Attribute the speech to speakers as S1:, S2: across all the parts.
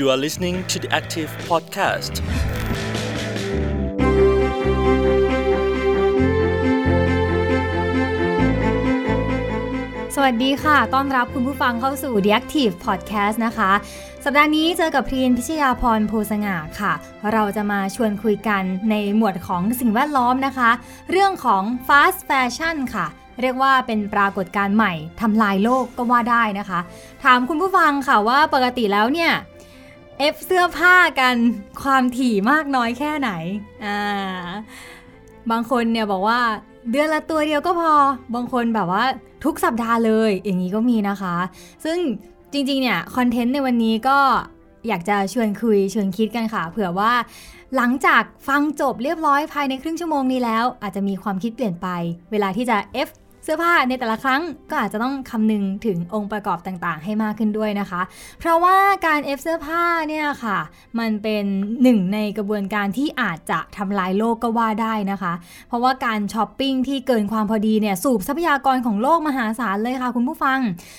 S1: You are listening to the Active Podcast.
S2: สวัสดีค่ะ ต้อนรับคุณผู้ฟังเข้าสู่ The Active Podcast นะคะ สัปดาห์นี้เจอกับพรีนพิชยาพรโพสง่าค่ะ เราจะมาชวนคุยกันในหมวดของสิ่งแวดล้อมนะคะ เรื่องของ fast fashion ค่ะเรียกว่าเป็นปรากฏการณ์ใหม่ทำลายโลกก็ว่าได้นะคะ ถามคุณผู้ฟังค่ะว่าปกติแล้วเนี่ย เอฟเสื้อผ้ากันความถี่มากน้อยแค่ไหน อ่า บางคนเนี่ยบอกว่าเดือนละตัวเดียวก็พอ บางคนแบบว่าทุกสัปดาห์เลย อย่างนี้ก็มีนะคะ ซึ่งจริงๆ เนี่ยคอนเทนต์ในวันนี้ก็อยากจะชวนคุยชวนคิดกันค่ะ เผื่อว่าหลังจากฟังจบเรียบร้อยภายในครึ่งชั่วโมงนี้แล้ว อาจจะมีความคิดเปลี่ยนไป เวลาที่จะ F เสื้อผ้าในแต่ละครั้งก็อาจจะต้องคำนึงถึงองค์ประกอบต่างๆ ให้มากขึ้นด้วยนะคะ เพราะว่าการ F เสื้อผ้าเนี่ยค่ะ มันเป็นหนึ่งในกระบวนการที่อาจจะทำลายโลกก็ว่าได้นะคะ เพราะว่าการช้อปปิ้งที่เกินความพอดีเนี่ยสูบทรัพยากรของโลกมหาศาลเลยค่ะคุณผู้ฟัง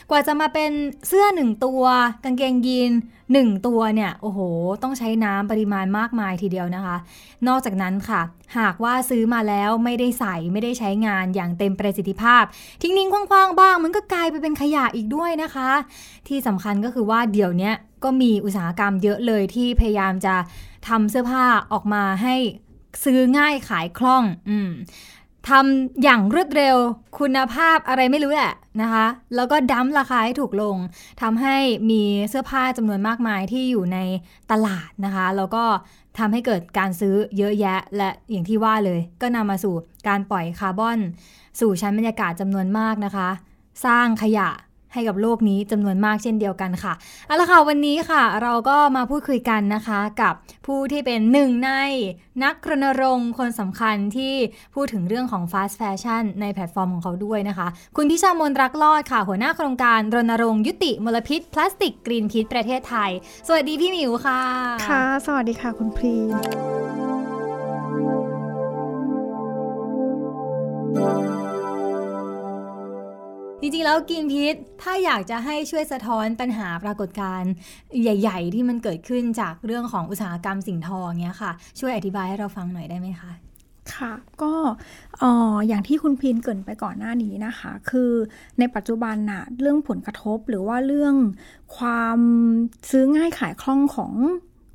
S2: กว่าจะมาเป็นเสื้อหนึ่งตัว กางเกงยีน หนึ่งตัวเนี่ย โอ้โห ต้องใช้น้ำปริมาณมากมายทีเดียวนะคะ นอกจากนั้นค่ะ หากว่าซื้อมาแล้วไม่ได้ใส่ไม่ได้ใช้งานอย่างเต็มประสิทธิภาพ ทิ้งนิ่งคว้างๆบ้าง มันก็กลายไปเป็นขยะอีกด้วยนะคะ ที่สำคัญก็คือว่าเดี๋ยวนี้ก็มีอุตสาหกรรมเยอะเลยที่พยายามจะทำเสื้อผ้าออกมาให้ซื้อง่ายขายคล่อง อืม ทำอย่างรวดเร็วคุณภาพอะไรไม่รู้แหละนะคะ แล้วก็ดั้มราคาให้ถูกลงทำให้มีเสื้อผ้าจำนวนมากมายที่อยู่ในตลาดนะคะ แล้วก็ทำให้เกิดการซื้อเยอะแยะ และอย่างที่ว่าเลย ก็นำมาสู่การปล่อยคาร์บอน สู่ชั้นบรรยากาศจำนวนมากนะคะ สร้างขยะ ให้กับโลกนี้จำนวนมากเช่นเดียวกันค่ะเอาละค่ะวันนี้ค่ะ เราก็มาพูดคุยกันนะคะกับผู้ที่เป็นหนึ่งในนักรณรงค์คนสำคัญที่พูดถึงเรื่องของ fast fashion ในแพลตฟอร์มของเขาด้วยนะคะ คุณพิชามญชุ์ รักรอดค่ะ หัวหน้าโครงการรณรงค์ยุติมลพิษ พลาสติกกรีนพีซประเทศไทย สวัสดีพี่หมิวค่ะ
S3: ค่ะ สวัสดีค่ะคุณพรี
S2: จริงๆ แล้วกินพิษถ้าอยากจะให้ช่วยสะท้อนปัญหาปรากฏการณ์ใหญ่ ๆ ที่มันเกิดขึ้นจากเรื่องของอุตสาหกรรมสิ่งทองเนี้ยค่ะ ช่วยอธิบายให้เราฟังหน่อยได้ไหมคะ
S3: ค่ะก็อออย่างที่คุณพินเกินไปก่อนหน้านี้นะคะ คือในปัจจุบันน่ะเรื่องผลกระทบหรือว่าเรื่องความซื้อง่ายขายคล่องของ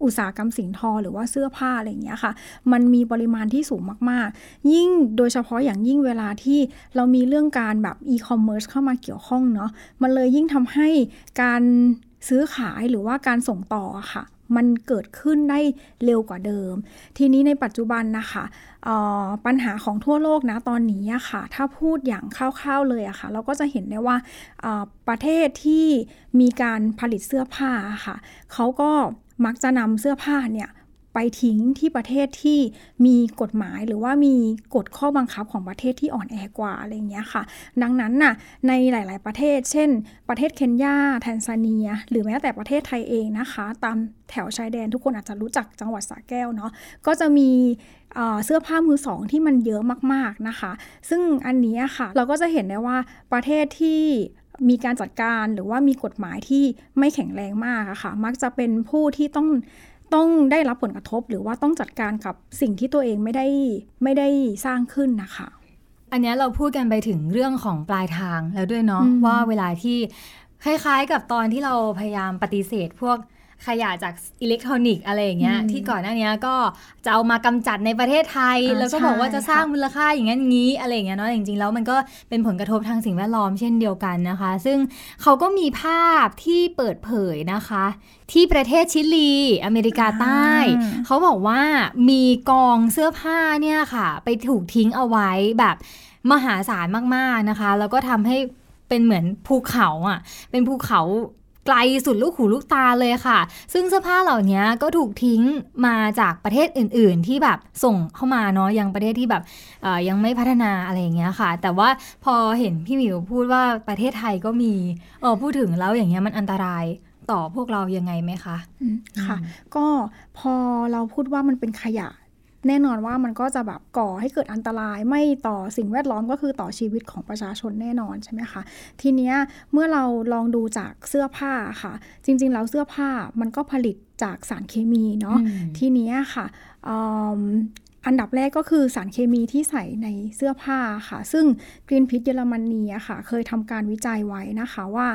S3: อุตสาหกรรมสินทอหรือว่าเสื้อผ้าอะไรอย่างเงี้ยค่ะ มันมีปริมาณที่สูงมากๆ ยิ่งโดยเฉพาะอย่างยิ่งเวลาที่เรามีเรื่องการแบบอีคอมเมิร์ซเข้ามาเกี่ยวข้องเนาะมันเลยยิ่งทำให้การซื้อขายหรือว่าการส่งต่อค่ะ มันเกิดขึ้นได้เร็วกว่าเดิม ทีนี้ในปัจจุบันนะคะปัญหาของทั่วโลกนะตอนนี้อะค่ะ ถ้าพูดอย่างคร่าวๆเลยอะค่ะ เราก็จะเห็นได้ว่าประเทศที่มีการผลิตเสื้อผ้าค่ะเขาก็มักจะนำเสื้อผ้าเนี่ย ไปทิ้งที่ประเทศที่มีกฎหมายหรือว่ามีกฎข้อบังคับของประเทศที่อ่อนแอกว่าอะไรเงี้ยค่ะ ดังนั้นน่ะในหลาย ๆ ประเทศ เช่น ประเทศเคนยาแทนซาเนีย หรือแม้แต่ประเทศไทยเองนะคะ ตามแถวชายแดนทุกคนอาจจะรู้จักจังหวัดสระแก้วเนาะก็จะมีเสื้อผ้ามือสองที่มันเยอะมาก ๆ นะคะ ซึ่งอันนี้ค่ะ เราก็จะเห็นได้ว่าประเทศที่มีการจัดการหรือว่ามีกฎหมายที่ไม่แข็งแรงมากอะค่ะ มักจะเป็นผู้ที่ต้อง ต้องได้รับผลกระทบหรือว่าต้องจัดการกับสิ่งที่ตัวเองไม่ได้ไม่ได้สร้างขึ้นนะคะ
S2: อันนี้เราพูดกันไปถึงเรื่องของปลายทางแล้วด้วยเนาะว่าเวลาที่คล้ายๆ กับตอนที่เราพยายามปฏิเสธพวก ขยะจากอิเล็กทรอนิกส์อะไรอย่างเงี้ยที่ก่อนหน้านี้ก็จะเอามากำจัดในประเทศไทย แล้วก็บอกว่าจะสร้างมูลค่าอย่างนั้นงี้อะไรอย่างเงี้ยเนาะจริงๆแล้วมันก็เป็นผลกระทบทางสิ่งแวดล้อมเช่นเดียวกันนะคะ ซึ่งเขาก็มีภาพที่เปิดเผยนะคะ ที่ประเทศชิลีอเมริกาใต้ เขาบอกว่ามีกองเสื้อผ้าเนี่ยค่ะ ไปถูกทิ้งเอาไว้แบบมหาศาลมากๆนะคะ แล้วก็ทำให้เป็นเหมือนภูเขาอะ เป็นภูเขา ไกลสุดลูกหูลูกตาเลยค่ะ ซึ่งเสื้อผ้าเหล่านี้ก็ถูกทิ้งมาจากประเทศอื่น ๆ ที่แบบส่งเข้ามาเนาะยังประเทศที่แบบยังไม่พัฒนาอะไรอย่างเงี้ยค่ะ แต่ว่าพอเห็นพี่หมิวพูดว่าประเทศไทยก็มีเออพูดถึงแล้วอย่างเงี้ยมันอันตรายต่อพวกเรายังไงไหมคะ
S3: ค่ะ ก็พอเราพูดว่ามันเป็นขยะ แน่นอนว่ามันก็จะแบบก่อให้เกิดอันตรายไม่ต่อสิ่งแวดล้อมก็คือต่อชีวิตของประชาชนแน่นอนใช่ไหมคะทีเนี้ยเมื่อเราลองดูจากเสื้อผ้าค่ะ จริง ๆ แล้วเสื้อผ้ามันก็ผลิตจากสารเคมีเนาะ
S2: อืม
S3: ทีเนี้ยค่ะอืมอันดับแรกก็คือสารเคมีที่ใส่ในเสื้อผ้าค่ะ ซึ่ง Greenpeace เยอรมนีอะค่ะ เคยทำการวิจัยไว้นะคะว่า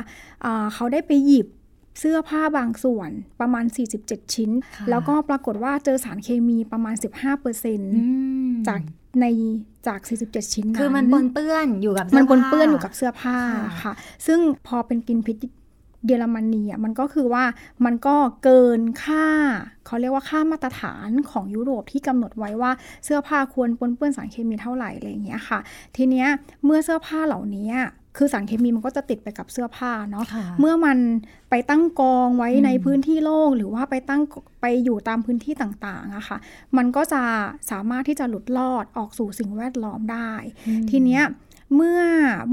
S3: อ่าเขาได้ไปหยิบ เสื้อผ้าบางส่วนประมาณ 47 ชิ้น
S2: ค่ะ
S3: แล้วก็ปรากฏว่าเจอสารเคมีประมาณ 15%
S2: อืม
S3: จากในจาก 47 ชิ้นนั้น
S2: คือมันปนเปื้อนอยู่กับ
S3: มันปน
S2: สื้
S3: เปื้อนอยู่กับเสื้อผ้า
S2: ค่ะ
S3: ค่ะ ซึ่งพอเป็นกินพิษเยอรมนีอะมันก็คือว่ามันก็เกินค่าเขาเรียกว่าค่ามาตรฐานของยุโรปที่กำหนดไว้ว่าเสื้อผ้าควรปนเปื้อนสารเคมีเท่าไหร่อะไรอย่างเงี้ยค่ะ ทีเนี้ยเมื่อเสื้อผ้าเหล่านี้ คือสารเคมีมันก็จะติดไปกับเสื้อผ้าเนาะ
S2: ค่ะ
S3: เมื่อมันไปตั้งกองไว้
S2: อืม
S3: ในพื้นที่โล่งหรือว่าไปตั้งไปอยู่ตามพื้นที่ต่างๆอะค่ะ มันก็จะสามารถที่จะหลุดลอดออกสู่สิ่งแวดล้อมได้ ทีเนี้ยเมื่อ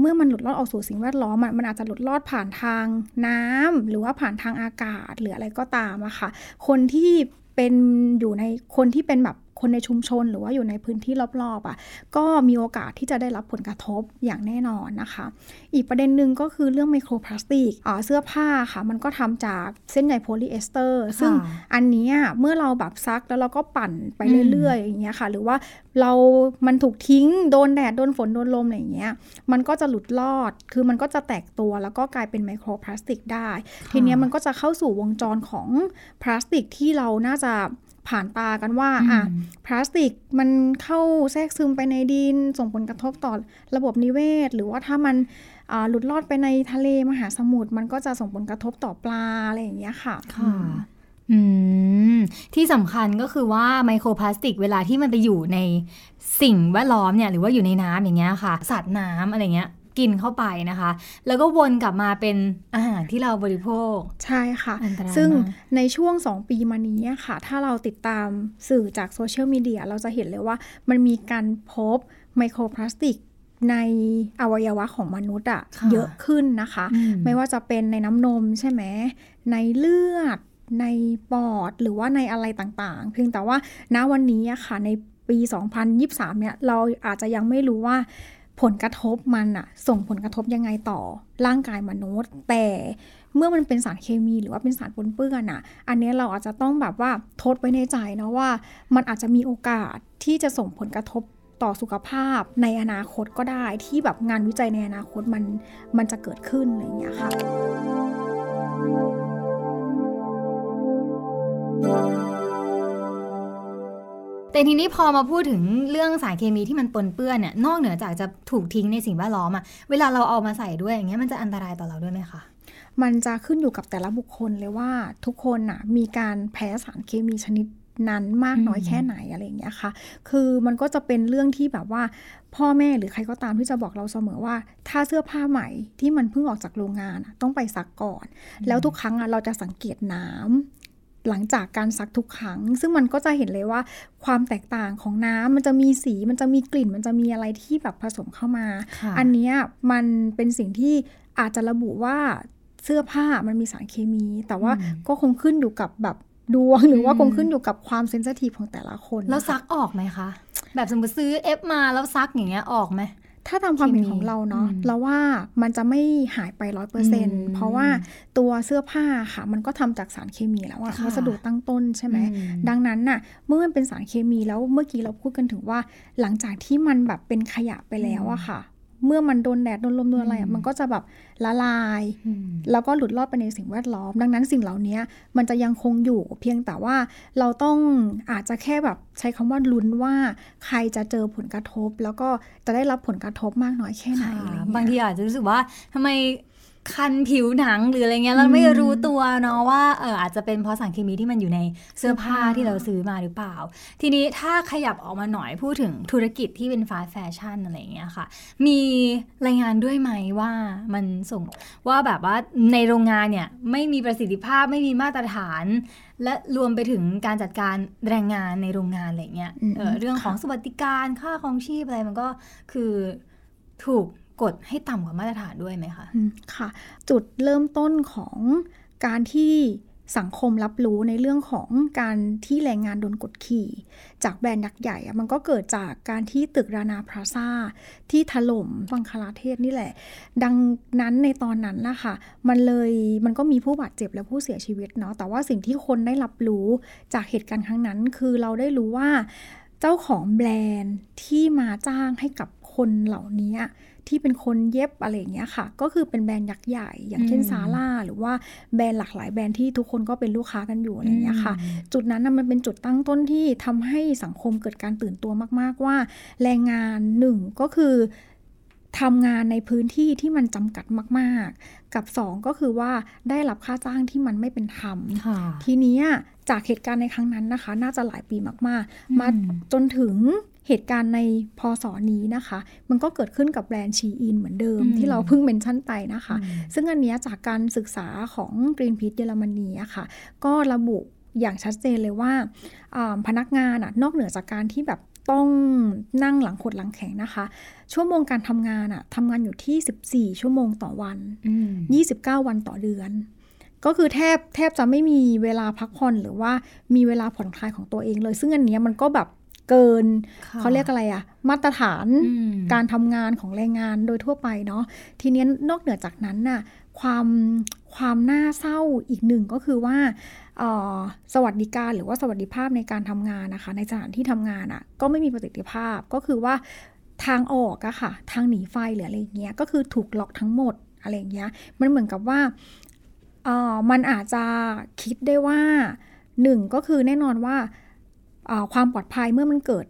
S3: เมื่อมันหลุดลอดออกสู่สิ่งแวดล้อมอะมันอาจจะหลุดลอดผ่านทางน้ำหรือว่าผ่านทางอากาศหรืออะไรก็ตามอะค่ะ คนที่เป็นอยู่ในคนที่เป็นแบบ คนในชุมชนหรือว่าอยู่ในพื้นที่รอบๆอะก็มีโอกาสที่จะได้รับผลกระทบอย่างแน่นอนนะคะ อีกประเด็นหนึ่งก็คือเรื่องไมโครพลาสติกอ่าเสื้อผ้าค่ะมันก็ทำจากเส้นใยโพลีเอสเตอร์ซึ่ง
S2: ค่ะ
S3: อันเนี้ยเมื่อเราแบบซักแล้วเราก็ปั่นไปเรื่อยๆอย่างเงี้ยค่ะ หรือว่าเรา มันถูกทิ้งโดนแดด โดนฝน โดนลมอะไรอย่างเงี้ย มันก็จะหลุดลอด คือมันก็จะแตกตัวแล้วก็กลายเป็นไมโครพลาสติกได้ ทีเนี้ยมันก็จะเข้าสู่วงจรของพลาสติกที่เราน่าจะ ผ่านตากันว่าอะพลาสติกมันเข้าแทรกซึมไปในดิน ส่งผลกระทบต่อระบบนิเวศ หรือว่าถ้ามันอ่าหลุดลอดไปในทะเลมหาสมุทรมันก็จะส่งผลกระทบต่อปลาอะไรอย่างเงี้ยค่ะ
S2: ค่ะอืมที่สำคัญก็คือว่าไมโครพลาสติกเวลาที่มันไปอยู่ในสิ่งแวดล้อมเนี่ยหรือว่าอยู่ในน้ำอย่างเงี้ยค่ะ สัตว์น้ำอะไรเงี้ย กินเข้าไปนะคะ แล้วก็วนกลับมาเป็นอาหารที่เราบริโภค
S3: ใช่ค่ะ
S2: อันตราย
S3: ซึ่ง
S2: มาก
S3: ในช่วง 2 ปีมานี้อะค่ะ ถ้าเราติดตามสื่อจากโซเชียลมีเดียเราจะเห็นเลยว่ามันมีการพบไมโครพลาสติกในอวัยวะของมนุษย์อะ
S2: ค่ะ
S3: เยอะขึ้นนะคะ
S2: อืม
S3: ไม่ว่าจะเป็นในน้ำนมใช่ไหม ในเลือด ในปอด หรือว่าในอะไรต่างๆ เพียงแต่ว่าณวันนี้อะค่ะ ในปี 2023 เนี่ย เราอาจจะยังไม่รู้ว่า ผลกระทบมันอะส่งผลกระทบยังไงต่อร่างกายมนุษย์ แต่เมื่อมันเป็นสารเคมีหรือว่าเป็นสารปนเปื้อนอะอันนี้เราอาจจะต้องแบบว่าทดไว้ในใจนะว่า มันอาจจะมีโอกาสที่จะส่งผลกระทบต่อสุขภาพในอนาคตก็ได้ ที่แบบงานวิจัยในอนาคตมันมันจะเกิดขึ้นอะไรอย่างเงี้ยค่ะ
S2: แต่ทีนี้พอมาพูดถึงเรื่องสารเคมีที่มันปนเปื้อนเนี่ยนอกเหนือจากจะถูกทิ้งในสิ่งแวดล้อมอะเวลาเราเอามาใส่ด้วยอย่างเงี้ยมันจะอันตรายต่อเราด้วยไหมคะ
S3: มันจะขึ้นอยู่กับแต่ละบุคคลเลยว่าทุกคนน่ะมีการแพ้สารเคมีชนิดนั้นมากน้อย
S2: อืม
S3: แค่ไหนอะไรอย่างเงี้ยค่ะ คือมันก็จะเป็นเรื่องที่แบบว่า พ่อแม่หรือใครก็ตามที่จะบอกเราเสมอว่า ถ้าเสื้อผ้าใหม่ที่มันเพิ่งออกจากโรงงานอะต้องไปซักก่อน แล้วทุกครั้งอะเราจะสังเกตน้ำ หลังจากการซักทุกครั้ง ซึ่งมันก็จะเห็นเลยว่าความแตกต่างของน้ำมันจะมีสีมันจะมีกลิ่น มันจะมีอะไรที่แบบผสมเข้ามา
S2: ค่ะ
S3: อันเนี้ยมันเป็นสิ่งที่อาจจะระบุว่าเสื้อผ้ามันมีสารเคมี แต่ว่า
S2: อืม
S3: ก็คงขึ้นอยู่กับแบบดวงหรือว่า
S2: อืม
S3: คงขึ้นอยู่กับความเซนซิทีฟของแต่ละคน
S2: แล้ว
S3: นะคะ
S2: ซักออกไหมคะ แบบสมมติซื้อเอฟมาแล้วซักอย่างเงี้ยออกไหม
S3: ถ้าตามความเห็น
S2: เคมี
S3: ของเราเนาะ
S2: อืม
S3: เราว่ามันจะไม่หายไปร้อยเปอร์เซ็น
S2: อืม
S3: เพราะว่าตัวเสื้อผ้าค่ะ มันก็ทำจากสารเคมีแล้วอะ
S2: ค่ะ
S3: วัสดุตั้งต้นใช่ไหม
S2: อืม
S3: ดังนั้นน่ะ เมื่อมันเป็นสารเคมีแล้วเมื่อกี้เราพูดกันถึงว่า หลังจากที่มันแบบเป็นขยะไปแล้วอะค่ะ เมื่อมันโดนแดดโดนลมโดนอะไร
S2: อื
S3: อะ
S2: ม
S3: มันก็จะแบบละลาย
S2: อืม
S3: แล้วก็หลุดรอดไปในสิ่งแวดล้อม ดังนั้นสิ่งเหล่านี้มันจะยังคงอยู่ เพียงแต่ว่าเราต้องอาจจะแค่แบบใช้คำว่าลุ้นว่าใครจะเจอผลกระทบ แล้วก็จะได้รับผลกระทบมากน้อยแค่ไหนอะไรอย่
S2: บาง
S3: เงี้ย
S2: ทีอาจจะรู้สึกว่าทำไม คันผิวหนังหรืออะไรเงี้ยเราไม่
S3: อืม
S2: รู้ตัวเนาะว่าเอออาจจะเป็นเพราะสารเคมีที่มันอยู่ในเสื้อผ้า
S3: เสื้อผ้า
S2: ที่เราซื้อมาหรือเปล่า ทีนี้ถ้าขยับออกมาหน่อยพูดถึงธุรกิจที่เป็นฟาสต์แฟชั่นอะไรอย่างเงี้ยค่ะ มีรายงานด้วยไหมว่ามันส่งว่าแบบว่าในโรงงานเนี่ยไม่มีประสิทธิภาพไม่มีมาตรฐาน และรวมไปถึงการจัดการแรงงานในโรงงานอะไรเงี้ย
S3: อืม
S2: เออเรื่องของสวัสดิการค่าครองชีพอะไรมันก็คือถูก กดให้ต่ำกว่ามาตรฐานด้วยไหมคะ
S3: อืมค่ะ จุดเริ่มต้นของการที่สังคมรับรู้ในเรื่องของการที่แรงงานโดนกดขี่ จากแบรนด์ยักษ์ใหญ่ มันก็เกิดจากการที่ตึกรานาพลาซาที่ถล่มฟังคลาเทศนี่แหละ ดังนั้นในตอนนั้นนะคะมันเลยมันก็มีผู้บาดเจ็บและผู้เสียชีวิตเนาะแต่ว่าสิ่งที่คนได้รับรู้จากเหตุการณ์ครั้งนั้น คือเราได้รู้ว่าเจ้าของแบรนด์ที่มาจ้างให้กับคนเหล่านี้ ที่เป็นคนเย็บอะไรอย่างเงี้ยค่ะ ก็คือเป็นแบรนด์ยักษ์ใหญ่ อย่างเช่น
S2: อืม
S3: ซาร่าหรือว่าแบรนด์หลากหลายแบรนด์ที่ทุกคนก็เป็นลูกค้ากันอยู่อะไรอย่างเงี้ยค่ะ จุดนั้นน่ะมันเป็นจุดตั้งต้นที่ทำให้สังคมเกิดการตื่นตัวมาก ๆ ว่า แรงงานหนึ่งก็คือทำงานในพื้นที่ที่มันจำกัดมาก ๆ กับสองก็คือว่าได้รับค่าจ้างที่มันไม่เป็นธรรม
S2: ค่ะ
S3: ทีเนี้ยจากเหตุการณ์ในครั้งนั้นนะคะ น่าจะหลายปีมาก
S2: อืม
S3: ๆมาจนถึง เหตุการณ์ในพศนี้นะคะ มันก็เกิดขึ้นกับแบรนด์ชีอินเหมือนเดิม ที่เราเพิ่งเมนชั่นไปนะคะ ซึ่งอันเนี้ยจากการศึกษาของ Greenpeace เยอรมนีอะค่ะ ก็ระบุอย่างชัดเจนเลยว่าอ่าพนักงานอะนอกเหนือจากการที่แบบต้องนั่งหลังขดหลังแข็งนะคะ ชั่วโมงการทำงานอะทำงานอยู่ที่ 14 ชั่วโมงต่อวัน
S2: อืม
S3: 29 วันต่อเดือน ก็คือแทบแทบจะไม่มีเวลาพักผ่อนหรือว่ามีเวลาผ่อนคลายของตัวเองเลย ซึ่งอันเนี้ยมันก็แบบ เกิน
S2: ค่ะ
S3: เขาเรียกอะไรอะมาตรฐาน
S2: อืม
S3: การทำงานของแรงงานโดยทั่วไปเนาะทีเนี้ยนอกเหนือจากนั้นน่ะความความน่าเศร้าอีกหนึ่งก็คือว่าเอ่อสวัสดิการหรือว่าสวัสดิภาพในการทำงานนะคะ ในสถานที่ทำงานอะ่ะก็ไม่มีประสิทธิภาพก็คือว่าทางออกอะค่ะ ทางหนีไฟหรืออะไรอย่างเงี้ยก็คือถูกล็อกทั้งหมดอะไรอย่างเงี้ยมันเหมือนกับว่าเอ่อมันอาจจะคิดได้ว่าหนึ่งก็คือแน่นอนว่าเอ่อ ความปลอดภัยเมื่อมันเกิด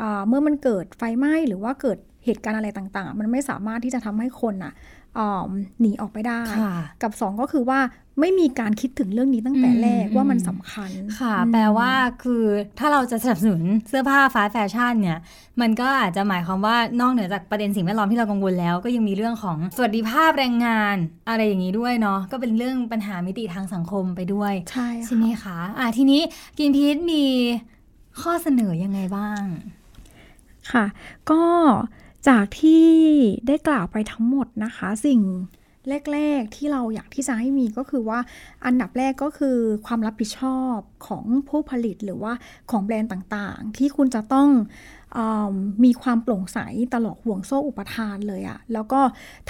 S3: อ่าเมื่อมันเกิดไฟไหม้หรือว่าเกิดเหตุการณ์อะไรต่างๆ มันไม่สามารถที่จะทำให้คนอะอ่าหนีออกไปได้
S2: ค่ะ
S3: กับสองก็คือว่าไม่มีการคิดถึงเรื่องนี้ตั้งแต่แรก
S2: อืม
S3: ว่ามันสำคัญ
S2: ค่ะ
S3: อืม
S2: แปลว่าคือถ้าเราจะสนับสนุนเสื้อผ้า fast fashion เนี่ย มันก็อาจจะหมายความว่านอกเหนือจากประเด็นสิ่งแวดล้อมที่เรากังวลแล้ว ก็ยังมีเรื่องของสวัสดิภาพแรงงานอะไรอย่างนี้ด้วยเนาะก็เป็นเรื่องปัญหามิติทางสังคมไปด้วย
S3: ใช่
S2: ใช่
S3: ค่ะ
S2: ไหมคะอะทีนี้กินพีทมี ข้อเสนอยังไงบ้าง
S3: ค่ะ ก็จากที่ได้กล่าวไปทั้งหมดนะคะ สิ่งแรก ๆ ที่เราอยากที่จะให้มีก็คือว่าอันดับแรกก็คือความรับผิดชอบของผู้ผลิตหรือว่าของแบรนด์ต่างๆ ที่คุณจะต้อง มีความโปร่งใสตลอดห่วงโซ่อุปทานเลยอะแล้วก็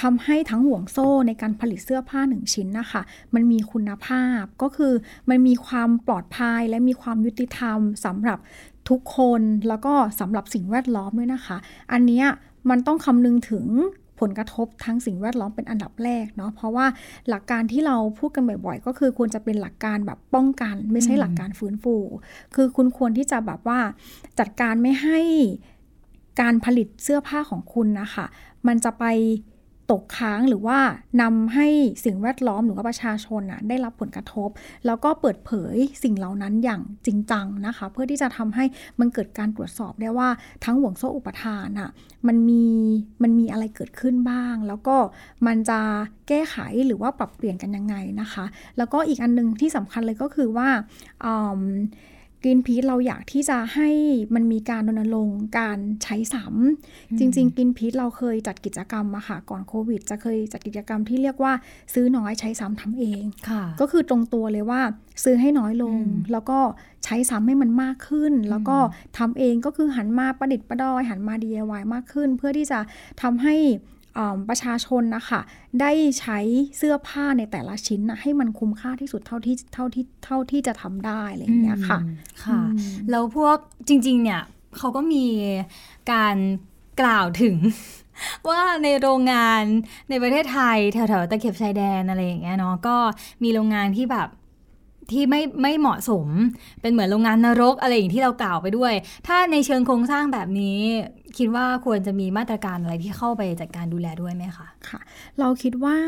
S3: ทำให้ทั้งห่วงโซ่ในการผลิตเสื้อผ้าหนึ่งชิ้นนะคะ มันมีคุณภาพก็คือมันมีความปลอดภัยและมีความยุติธรรมสำหรับทุกคนแล้วก็สำหรับสิ่งแวดล้อมด้วยนะคะ อันนี้มันต้องคำนึงถึง ผลกระทบทั้งสิ่งแวดล้อมเป็นอันดับแรกเนาะเพราะว่าหลักการที่เราพูดกันบ่อยๆ ก็คือควรจะเป็นหลักการแบบป้องกัน ไม่ใช่หลักการฟื้นฟู คือคุณควรที่จะแบบว่าจัดการไม่ให้การผลิตเสื้อผ้าของคุณนะคะ มันจะไป ตกค้างหรือว่านำให้สิ่งแวดล้อมหรือว่าประชาชนนะได้รับผลกระทบ แล้วก็เปิดเผยสิ่งเหล่านั้นอย่างจริงจังนะคะ เพื่อที่จะทำให้มันเกิดการตรวจสอบได้ว่าทั้งห่วงโซ่อุปทานอะมันมีมันมีอะไรเกิดขึ้นบ้าง แล้วก็มันจะแก้ไขหรือว่าปรับเปลี่ยนกันยังไงนะคะ แล้วก็อีกอันหนึงที่สำคัญเลยก็คือว่า กรีนพีเราอยากที่จะให้มันมีการรณรงค์การใช้ซ้ำจริง ๆกรีนพีเราเคยจัดกิจกรรมมาค่ะก่อนโควิด จะเคยจัดกิจกรรมที่เรียกว่าซื้อน้อยใช้ซ้ำทำเอง
S2: ค่ะ
S3: ก็คือตรงตัวเลยว่าซื้อให้น้อยลง
S2: อืม
S3: แล้วก็ใช้ซ้ำให้มันมากขึ้น แล้วก็ทำเองก็คือหันมาประดิษฐ์ประดอยหันมา DIY มากขึ้น เพื่อที่จะทำให้อ่า ประชาชนนะคะได้ใช้เสื้อผ้าในแต่ละชิ้นนะให้มันคุ้มค่าที่สุดเท่าที่เท่าที่เท่าที่จะทำได้อะไรอย่างเงี้ยค่ะ
S2: อืมค่ะ
S3: อืม
S2: แล้วพวกจริงๆเนี่ยเขาก็มีการกล่าวถึงว่าในโรงงานในประเทศไทยแถวๆตะเข็บชายแดนอะไรอย่างเงี้ยเนาะก็มีโรงงานที่แบบ ที่ไม่ไม่เหมาะสม เป็นเหมือนโรงงานนรกอะไรอย่างที่เรากล่าวไปด้วย ถ้าในเชิงโครงสร้างแบบนี้ คิดว่าควรจะมีมาตรการอะไรที่เข้าไปจัดการดูแลด้วยไหมคะ
S3: ค่ะ เราคิดว่า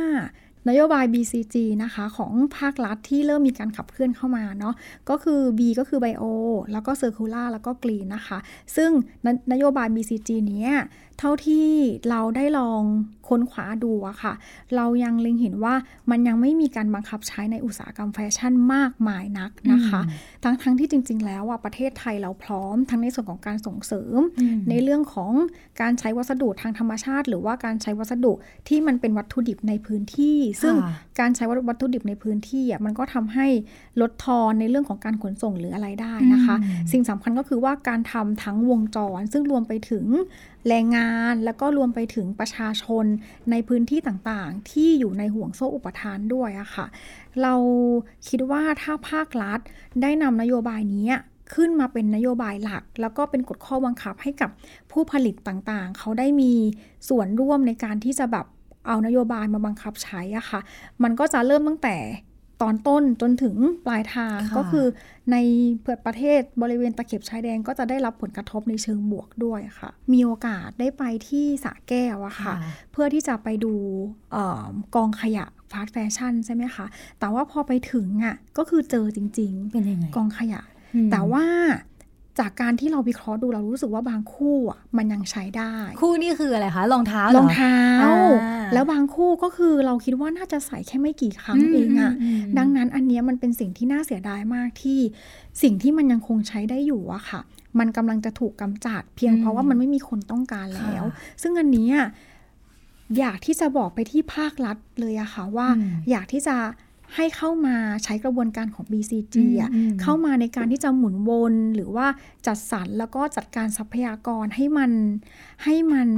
S3: นโยบาย BCG นะคะของภาครัฐที่เริ่มมีการขับเคลื่อนเข้ามาเนาะก็คือ B ก็คือ Bio แล้วก็ Circular แล้วก็ Green นะคะ ซึ่งนนโยบาย BCG เนี้ยเท่าที่เราได้ลองค้นคว้าดูอะค่ะ เรายังเล็งเห็นว่ามันยังไม่มีการบังคับใช้ในอุตสาหกรรมแฟชั่นมากมายนักนะคะ ทั้งทั้งที่จริง ๆ แล้วอะประเทศไทยเราพร้อม ทั้งในส่วนของการส่งเสริม
S2: อืม
S3: ในเรื่องของการใช้วัสดุทางธรรมชาติ หรือว่าการใช้วัสดุที่มันเป็นวัตถุดิบในพื้นที่ซึ่ง
S2: ค่ะ
S3: การใช้วัตถุดิบในพื้นที่อะมันก็ทำให้ลดทอนในเรื่องของการขนส่งหรืออะไรได้นะคะ
S2: อืม
S3: สิ่งสำคัญก็คือว่าการทำทั้งวงจร ซึ่งรวมไปถึงแรงงานแล้วก็รวมไปถึงประชาชนในพื้นที่ต่างๆ ที่อยู่ในห่วงโซ่อุปทานด้วยอะค่ะ เราคิดว่าถ้าภาครัฐได้นำนโยบายนี้ขึ้นมาเป็นนโยบายหลัก แล้วก็เป็นกฎข้อบังคับให้กับผู้ผลิตต่างๆ เขาได้มีส่วนร่วมในการที่จะแบบ เอานโยบายมาบังคับใช้อะค่ะ มันก็จะเริ่มตั้งแต่ตอนต้นจนถึงปลายทาง
S2: ค่ะ
S3: ก็คือในเผื่อประเทศบริเวณตะเข็บชายแดนก็จะได้รับผลกระทบในเชิงบวกด้วยค่ะ มีโอกาสได้ไปที่สระแก้วอะค่ะ เพื่อที่จะไปดูเออกองขยะฟาสต์แฟชั่นใช่ไหมคะ แต่ว่าพอไปถึงอะก็คือเจอจริง
S2: เป็นยังไง
S3: ๆกองขยะ
S2: อืม
S3: แต่ว่า จากการที่เราวิเคราะห์ดูเรารู้สึกว่าบางคู่อะมันยังใช้ได้
S2: คู่นี่คืออะไรคะรองเท้าร
S3: องเท้า
S2: อ่า
S3: แล้วบางคู่ก็คือเราคิดว่าน่าจะใส่แค่ไม่กี่ครั้งเองอะ
S2: มม
S3: ดังนั้นอันเนี้ยมันเป็นสิ่งที่น่าเสียดายมากที่สิ่งที่มันยังคงใช้ได้อยู่อะค่ะ มันกำลังจะถูกกำจัด เพียงเพราะว่ามันไม่มีคนต้องการแล้ว ซึ่งอันเนี้ยอยากที่จะบอกไปที่ภาครัฐเลยอะค่ะว่า
S2: อืม
S3: อยากที่จะ ให้เข้ามาใช้กระบวนการของ BCG อะ
S2: อืมอืม
S3: เข้ามาในการที่จะหมุนวนหรือว่าจัดสรรแล้วก็จัดการทรัพยากรให้มันให้มัน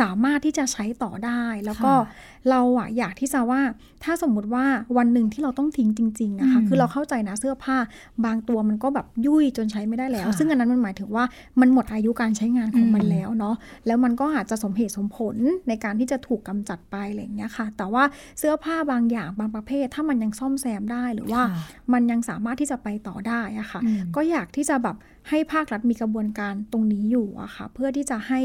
S3: สามารถที่จะใช้ต่อได้ แล้วก็
S2: ค่ะ
S3: เราอะอยากที่จะว่า ถ้าสมมุติว่าวันหนึ่งที่เราต้องทิ้งจริงๆนะคะ
S2: อืม
S3: คือเราเข้าใจนะเสื้อผ้าบางตัวมันก็แบบยุ่ยจนใช้ไม่ได้แล้ว
S2: ค่ะ
S3: ซึ่งอันนั้นมันหมายถึงว่ามันหมดอายุการใช้งานของมัน
S2: อืม
S3: แล้วเนาะแล้วมันก็อาจจะสมเหตุสมผลในการที่จะถูกกำจัดไปอะไรอย่างเงี้ยค่ะ แต่ว่าเสื้อผ้าบางอย่างบางประเภท ถ้ามันยังซ่อมแซมได้หรือว่า
S2: ค่ะ
S3: มันยังสามารถที่จะไปต่อได้อะค่ะ
S2: อืม
S3: ก็อยากที่จะแบบ ให้ภาครัฐมีกระบวนการตรงนี้อยู่อะค่ะ เพื่อที่จะให้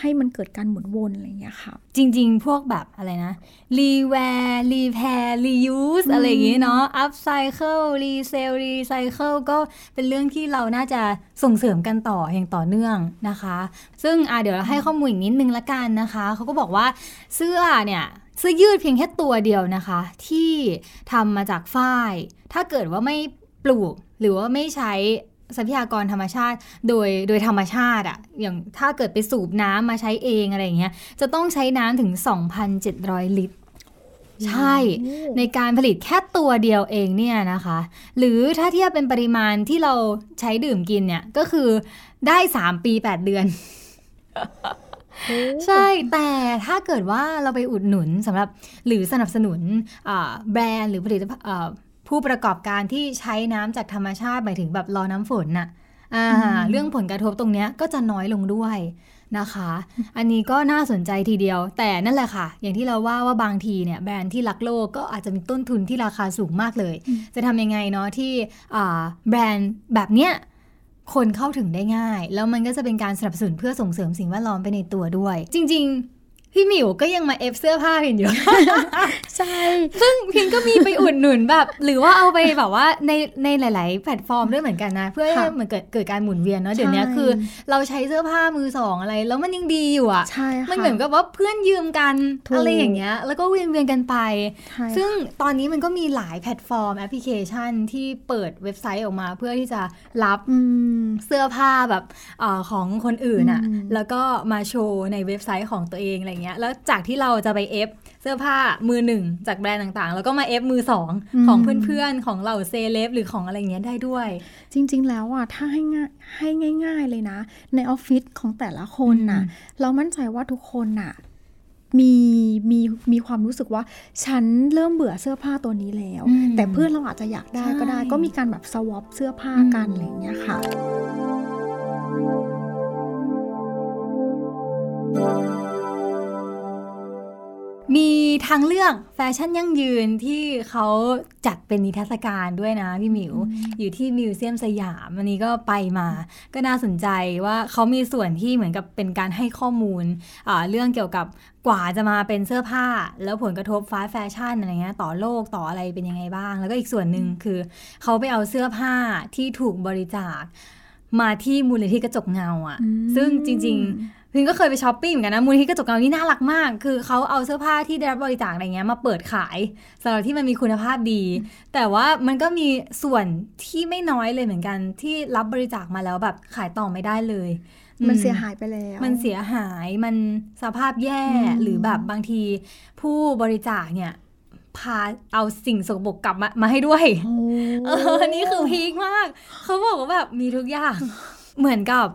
S3: ให้มันเกิดการหมุนวนอะไรอย่างเงี้ยค่ะ
S2: จริง ๆ พวกแบบอะไรนะ rewear repair reuse
S3: อืม
S2: อะไรอย่างงี้เนาะ upcycle resell รีไซเคิลก็เป็นเรื่องที่เราน่าจะส่งเสริมกันต่ออย่างต่อเนื่องนะคะ ซึ่งอะเดี๋ยวเราให้ข้อมูลอีกนิดนึงละกันนะคะเขาก็บอกว่าเสื้อเนี่ยเสื้อยืดเพียงแค่ตัวเดียวนะคะ ที่ทำมาจากฝ้าย ถ้าเกิดว่าไม่ปลูกหรือว่าไม่ใช้ ทรัพยากรธรรมชาติ โดยโดยธรรมชาติอะอย่างถ้าเกิดไปสูบน้ำมาใช้เองอะไรอย่างเงี้ยจะต้องใช้น้ำถึง 2,700 ลิตร ใช่ ในการผลิตแค่ตัวเดียวเองเนี่ยนะคะ หรือถ้าเทียบเป็นปริมาณที่เราใช้ดื่มกินเนี่ยก็คือได้ 3 ปี 8 เดือนใช่ แต่ถ้าเกิดว่าเราไปอุดหนุนสำหรับหรือสนับสนุนอ่าแบรนด์หรือผลิตภัณฑ์อ่า ผู้ประกอบการที่ใช้น้ำจากธรรมชาติหมายถึงแบบรอน้ำฝนน่ะอ่า
S3: อืม
S2: เรื่องผลกระทบตรงเนี้ยก็จะน้อยลงด้วยนะคะ อันนี้ก็น่าสนใจทีเดียว แต่นั่นแหละค่ะ อย่างที่เราว่าว่าบางทีเนี่ยแบรนด์ที่รักโลกก็อาจจะมีต้นทุนที่ราคาสูงมากเลย จะทำยังไงเนาะที่อ่าแบรนด์แบบเนี้ยคนเข้าถึงได้ง่าย แล้วมันก็จะเป็นการสนับสนุนเพื่อส่งเสริมสิ่งแวดล้อมไปในตัวด้วย จริง ๆ พี่หมิวก็ยังมาเอฟเสื้อผ้าพินอยู่
S3: ใช่
S2: ซึ่งพินก็มีไปอุดหนุนแบบ หรือว่าเอาไปแบบว่าในในหลาย ๆ แพลตฟอร์มด้วยเหมือนกันนะ เพื่อให้
S3: ค่ะ
S2: เหมือนเกิดเกิดการหมุนเวียนเนาะเดี๋ยวนี้
S3: ใช่
S2: คือ เราใช้เสื้อผ้ามือสองอะไร แล้วมันยังดีอยู่อะ
S3: ใช่ค่ะ
S2: มันเหมือนกับว่าเพื่อนยืมกัน
S3: ถูก
S2: อะไรอย่างเงี้ยแล้วก็เวียนเวียนๆกันไป
S3: ใช่
S2: ซึ่งตอนนี้มันก็มีหลายแพลตฟอร์มแอปพลิเคชันที่เปิดเว็บไซต์ออกมา เพื่อที่จะรับ
S3: อืม
S2: เสื้อผ้าแบบอาของคนอื่นอะ
S3: อืม
S2: แล้วก็มาโชว์ในเว็บไซต์ของตัวเองอะไรเงี้ยแล้วจากที่เราจะไป F เสื้อผ้ามือหนึ่งจากแบรนด์ต่างๆ แล้วก็มา F มือสองของเพื่อนๆ ของเหล่าเซเลบหรือของอะไรเงี้ยได้ด้วย
S3: จริง ๆ แล้วอะถ้าให้ง่ายให้ง่าย ๆ เลยนะ ในออฟฟิศของแต่ละคนน่ะ
S2: อืม
S3: เรามั่นใจว่าทุกคนน่ะมีมีมีความรู้สึกว่าฉันเริ่มเบื่อเสื้อผ้าตัวนี้แล้ว
S2: อืม
S3: แต่เพื่อนเราอาจจะอยากได้ก็ได้
S2: ใช่
S3: ก็มีการแบบ swap เสื้อผ้ากัน
S2: อืม
S3: อะไรอย่างเงี้ยค่ะ
S2: มีทางเลือกแฟชั่นยั่งยืนที่เขาจัดเป็นนิทรรศการด้วยนะพี่หมิว อยู่ที่มิวเซียมสยามวันนี้ก็ไปมา ก็น่าสนใจว่าเขามีส่วนที่เหมือนกับเป็นการให้ข้อมูลอ่าเรื่องเกี่ยวกับกว่าจะมาเป็นเสื้อผ้า แล้วผลกระทบ fast fashion อะไรเงี้ยต่อโลกต่ออะไรเป็นยังไงบ้าง แล้วก็อีกส่วนหนึ่งคือ เขาไปเอาเสื้อผ้าที่ถูกบริจาคมาที่มูลนิธิกระจกเงาอะ่ะ
S3: อืม
S2: ซึ่งจริง ๆ พิงก็เคยไปช้อปปิ้งเหมือนกันนะมูลนิธิกระจกเงานี่น่ารักมาก คือเขาเอาเสื้อผ้าที่ได้รับบริจาคอะไรเงี้ยมาเปิดขายสำหรับที่มันมีคุณภาพดี แต่ว่ามันก็มีส่วนที่ไม่น้อยเลยเหมือนกัน ที่รับบริจาคมาแล้วแบบขายต่อไม่ได้เลย
S3: มันเสียหายไปแล้ว
S2: มันเสียหายมันสภาพแย่
S3: อืม
S2: หรือแบบบางที ผู้บริจาคเนี่ยพาเอาสิ่งสกปรกกลับมามาให้ด้วย
S3: โอ้
S2: เอออันนี้คือพีคมาก เขาบอกว่าแบบมีทุกอย่างเหมือนกับ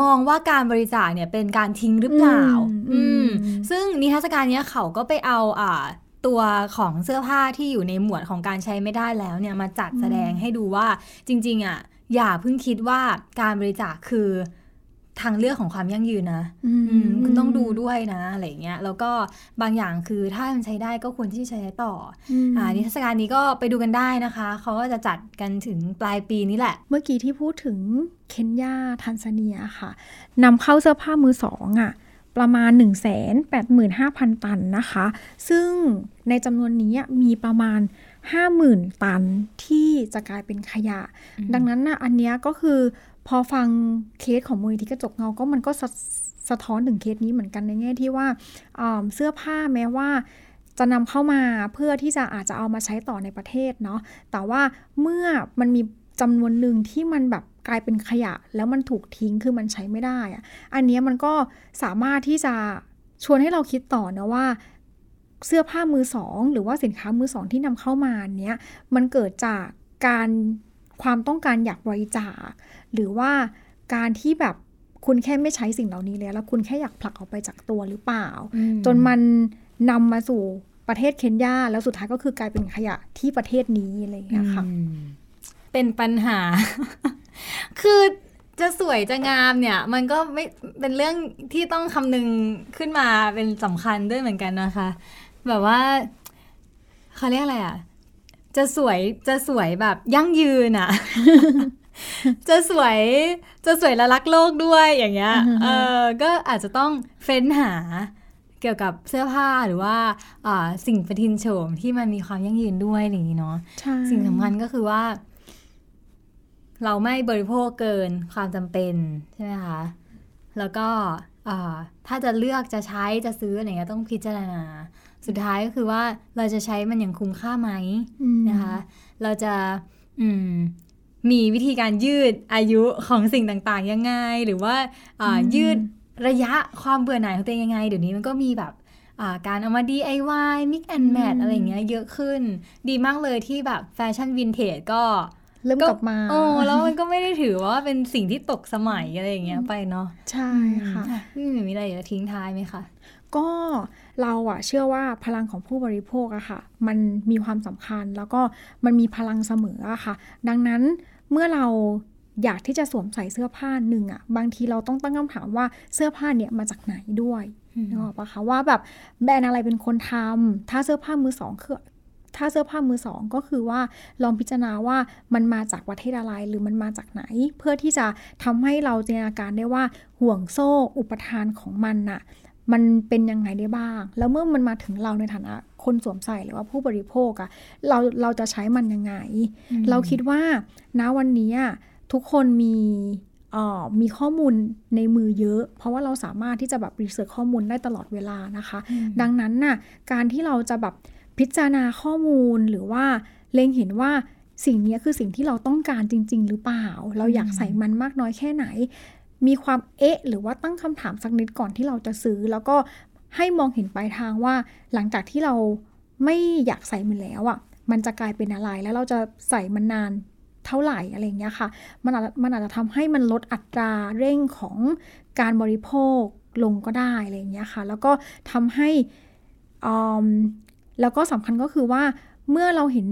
S2: มองว่าการบริจาคเนี่ยเป็นการทิ้งหรือเปล่า อืม ซึ่งนิทรรศการเนี้ยเขาก็ไปเอาอ่าตัวของเสื้อผ้าที่อยู่ในหมวดของการใช้ไม่ได้แล้วเนี่ยมาจัดแสดงให้ดูว่าจริง ๆ อะ อย่าเพิ่งคิดว่าการบริจาคคือ ทางเลือกของความยั่งยืนนะ
S3: อืม
S2: อืมคุณต้องดูด้วยนะอะไรเงี้ยแล้วก็บางอย่างคือถ้ามันใช้ได้ก็ควรที่จะใช้ต่อ
S3: อืม
S2: อ่านิทรรศการนี้ก็ไปดูกันได้นะคะเขาก็จะจัดกันถึงปลายปีนี้แหละ
S3: เมื่อกี้ที่พูดถึงเคนยาทันซาเนียค่ะนำเข้าเสื้อผ้ามือสองอะ่ะประมาณ 1 8 5 0 0 0 ตันนะคะ ซึ่งในจำนวนนี้อะมีประมาณ 50,000 ตันที่จะกลายเป็นขยะ
S2: อืม
S3: ดังนั้นนะอันเนี้ยก็คือ พอฟังเคสของมูลนิธิกระจกเงาก็มันก็สะสะท้อนถึงเคสนี้เหมือนกันในแง่ที่ว่าอ่าเสื้อผ้าแม้ว่าจะนำเข้ามาเพื่อที่จะอาจจะเอามาใช้ต่อในประเทศเนาะแต่ว่าเมื่อมันมีจำนวนหนึ่งที่มันแบบกลายเป็นขยะ แล้วมันถูกทิ้งคือมันใช้ไม่ได้อะอันนี้มันก็สามารถที่จะชวนให้เราคิดต่อนะว่าเสื้อผ้ามือสองหรือว่าสินค้ามือสองที่นำเข้ามาเนี้ยมันเกิดจากการความต้องการอยากบริจาค หรือว่าการที่แบบคุณแค่ไม่ใช้สิ่งเหล่านี้แล้ว แล้วคุณแค่อยากผลักออกไปจากตัวหรือเปล่า จนมันนำมาสู่ประเทศเคนยาแล้วสุดท้ายก็คือกลายเป็นขยะที่ประเทศนี้อะไรอย่างเงี้ยค่ะ
S2: อืมเป็นปัญหา คือจะสวยจะงามเนี่ย มันก็ไม่เป็นเรื่องที่ต้องคำนึงขึ้นมาเป็นสำคัญด้วยเหมือนกันนะคะ แบบว่าเขาเรียกอะไรอะ จะสวยจะสวยแบบยั่งยืนอะ จะสวยจะสวยและรักโลกด้วยอย่างเงี้ยเออก็อาจจะต้องเฟ้นหาเกี่ยวกับเสื้อผ้าหรือว่าอ่าสิ่งประทินโฉมที่มันมีความยั่งยืนด้วยอย่างนี้เนาะ
S3: ใช่
S2: สิ่งสำคัญก็คือว่า เราไม่บริโภคเกินความจำเป็นใช่ไหมคะแล้วก็อ่าถ้าจะเลือกจะใช้จะซื้ออะไรเงี้ยต้องพิจารณา สุดท้ายก็คือว่าเราจะใช้มันอย่างคุ้มค่าไหม
S3: อืม
S2: นะคะ เราจะอืม มีวิธีการยืดอายุของสิ่งต่างๆ ยังไง หรือว่าอ่ายืดระยะความเบื่อหน่ายของตัวเองยังไง เดี๋ยวนี้มันก็มีแบบอ่าการเอามา DIY mix and match อะไรอย่างเงี้ยเยอะขึ้น ดีมากเลยที่แบบแฟชั่นวินเทจก็
S3: เริ่มกลับมา
S2: โอ้แล้วมันก็ไม่ได้ถือว่าเป็นสิ่งที่ตกสมัยอะไรอย่างเงี้ยไปเนาะ
S3: ใช่ค่ะ
S2: อ่พี่หมีมีอะไรอยากจะทิ้งท้ายไหมคะ
S3: ก็เราอะเชื่อว่าพลังของผู้บริโภคอะค่ะ มันมีความสำคัญแล้วก็มันมีพลังเสมออะค่ะ ดังนั้นเมื่อเราอยากที่จะสวมใส่เสื้อผ้าหนึ่งอะบางทีเราต้องตั้งคำถามว่าเสื้อผ้าเนี่ยมาจากไหนด้วย
S2: อืม
S3: นึกออกปะคะว่าแบบแบรนด์อะไรเป็นคนทำถ้าเสื้อผ้ามือสองคือถ้าเสื้อผ้ามือสองก็คือว่าลองพิจารณาว่ามันมาจากประเทศอะไรหรือมันมาจากไหน เพื่อที่จะทำให้เราจินตนาการได้ว่าห่วงโซ่อุปทานของมันน่ะ มันเป็นยังไงได้บ้าง แล้วเมื่อมันมาถึงเราในฐานะคนสวมใส่หรือว่าผู้บริโภคอะเราเราจะใช้มันยังไง เราคิดว่าณวันนี้อะทุกคนมีเอ่อมีข้อมูลในมือเยอะ เพราะว่าเราสามารถที่จะแบบรีเสิร์ชข้อมูลได้ตลอดเวลานะคะ ดังนั้นน่ะการที่เราจะแบบพิจารณาข้อมูลหรือว่าเล็งเห็นว่าสิ่งนี้คือสิ่งที่เราต้องการจริง ๆ หรือเปล่า เราอยากใส่มันมากน้อยแค่ไหน มีความเอ๊ะ หรือว่าตั้งคำถามสักนิดก่อนที่เราจะซื้อ แล้วก็ให้มองเห็นปลายทางว่า หลังจากที่เราไม่อยากใส่มันแล้วอะ่ะ มันจะกลายเป็นอะไรแล้วเราจะใส่มันนานเท่าไหร่อะไรอย่างเงี้ยค่ะ มันอาจมันอาจจะทำให้มันลดอัตราเร่งของการบริโภคลงก็ได้อะไรอย่างเงี้ยค่ะ แล้วก็ทำให้อืมแล้วก็สำคัญก็คือว่าเมื่อเราเห็น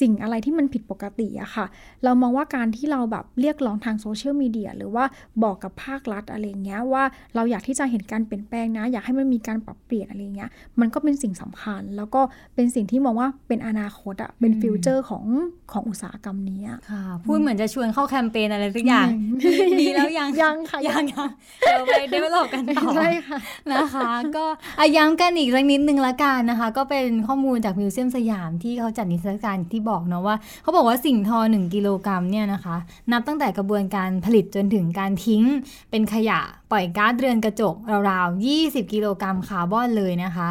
S3: สิ่งอะไรที่มันผิดปกติอะค่ะ เรามองว่าการที่เราแบบเรียกร้องทางโซเชียลมีเดียหรือว่าบอกกับภาครัฐอะไรอย่างเงี้ยว่าเราอยากที่จะเห็นการเปลี่ยนแปลงนะ อยากให้มันมีการปรับเปลี่ยนอะไรอย่างเงี้ยมันก็เป็นสิ่งสำคัญ แล้วก็เป็นสิ่งที่มองว่าเป็นอนาคตอะเป็น
S2: อืม
S3: future ของของอุตสาหกรรมนี้อะ
S2: ค่ะพูดเหมือนจะชวนเข้าแคมเปญอะไรสักอย่าง
S3: ไม่
S2: มีแล้วยัง
S3: ยังค่ะ
S2: ยังยังเดี๋ยวไป develop กันต่อ
S3: ใช่ค่ะ
S2: นะคะ ก็อะย้ำกันอีกสักนิดนึงละกันนะคะ ก็เป็นข้อมูลจากมิวเซียมสยามที่เขาจัดนิทรรศการที่บอกเนาะว่า เขาบอกว่าสิ่งทอ 1 กิโลกรัมเนี่ยนะคะ นับตั้งแต่กระบวนการผลิตจนถึงการทิ้ง เป็นขยะปล่อยก๊าซเรือนกระจกราวๆ 20 กิโลกรัมคาร์บอนเลยนะคะ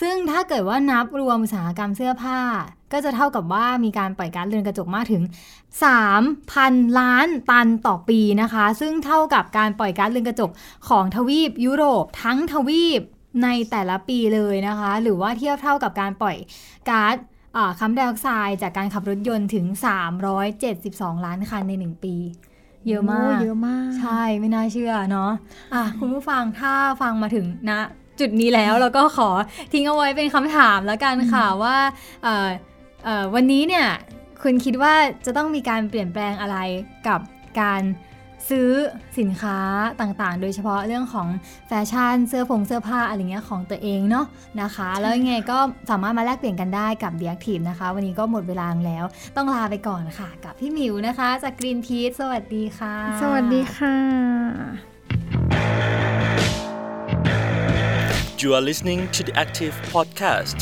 S2: ซึ่งถ้าเกิดว่านับรวมอุตสาหกรรมเสื้อผ้า ก็จะเท่ากับว่ามีการปล่อยก๊าซเรือนกระจกมากถึง 3,000 ล้านตันต่อปีนะคะ ซึ่งเท่ากับการปล่อยก๊าซเรือนกระจกของทวีปยุโรปทั้งทวีปในแต่ละปีเลยนะคะ หรือว่าเทียบเท่ากับการปล่อยก๊าซ คาร์บอนไดออกไซด์จากการขับรถยนต์ถึง 372 ล้านคันใน 1 ปี เยอะมาก
S3: เยอะมาก
S2: ใช่ไม่น่าเชื่อเนาะอะคุณผู้ฟังถ้าฟังมาถึงณจุดนี้แล้วเราก็ขอทิ้งเอาไว้เป็นคำถามแล้วกันค่ะว่าเอ่อเอ่อวันนี้เนี่ยคุณคิดว่าจะต้องมีการเปลี่ยนแปลงอะไรกับการ ซื้อสินค้าต่างๆ โดยเฉพาะเรื่องของแฟชั่นเสื้อผงเสื้อผ้าอะไรเงี้ยของตัวเองเนาะนะคะ แล้วยังไงก็สามารถมาแลกเปลี่ยนกันได้กับ The Active นะคะ วันนี้ก็หมดเวลาแล้ว ต้องลาไปก่อนค่ะ กับพี่หมิวนะคะ จาก Green p e a c e สวัสดีค่ะ
S3: สวัสดีค่ะ
S1: You are listening to the Active Podcast.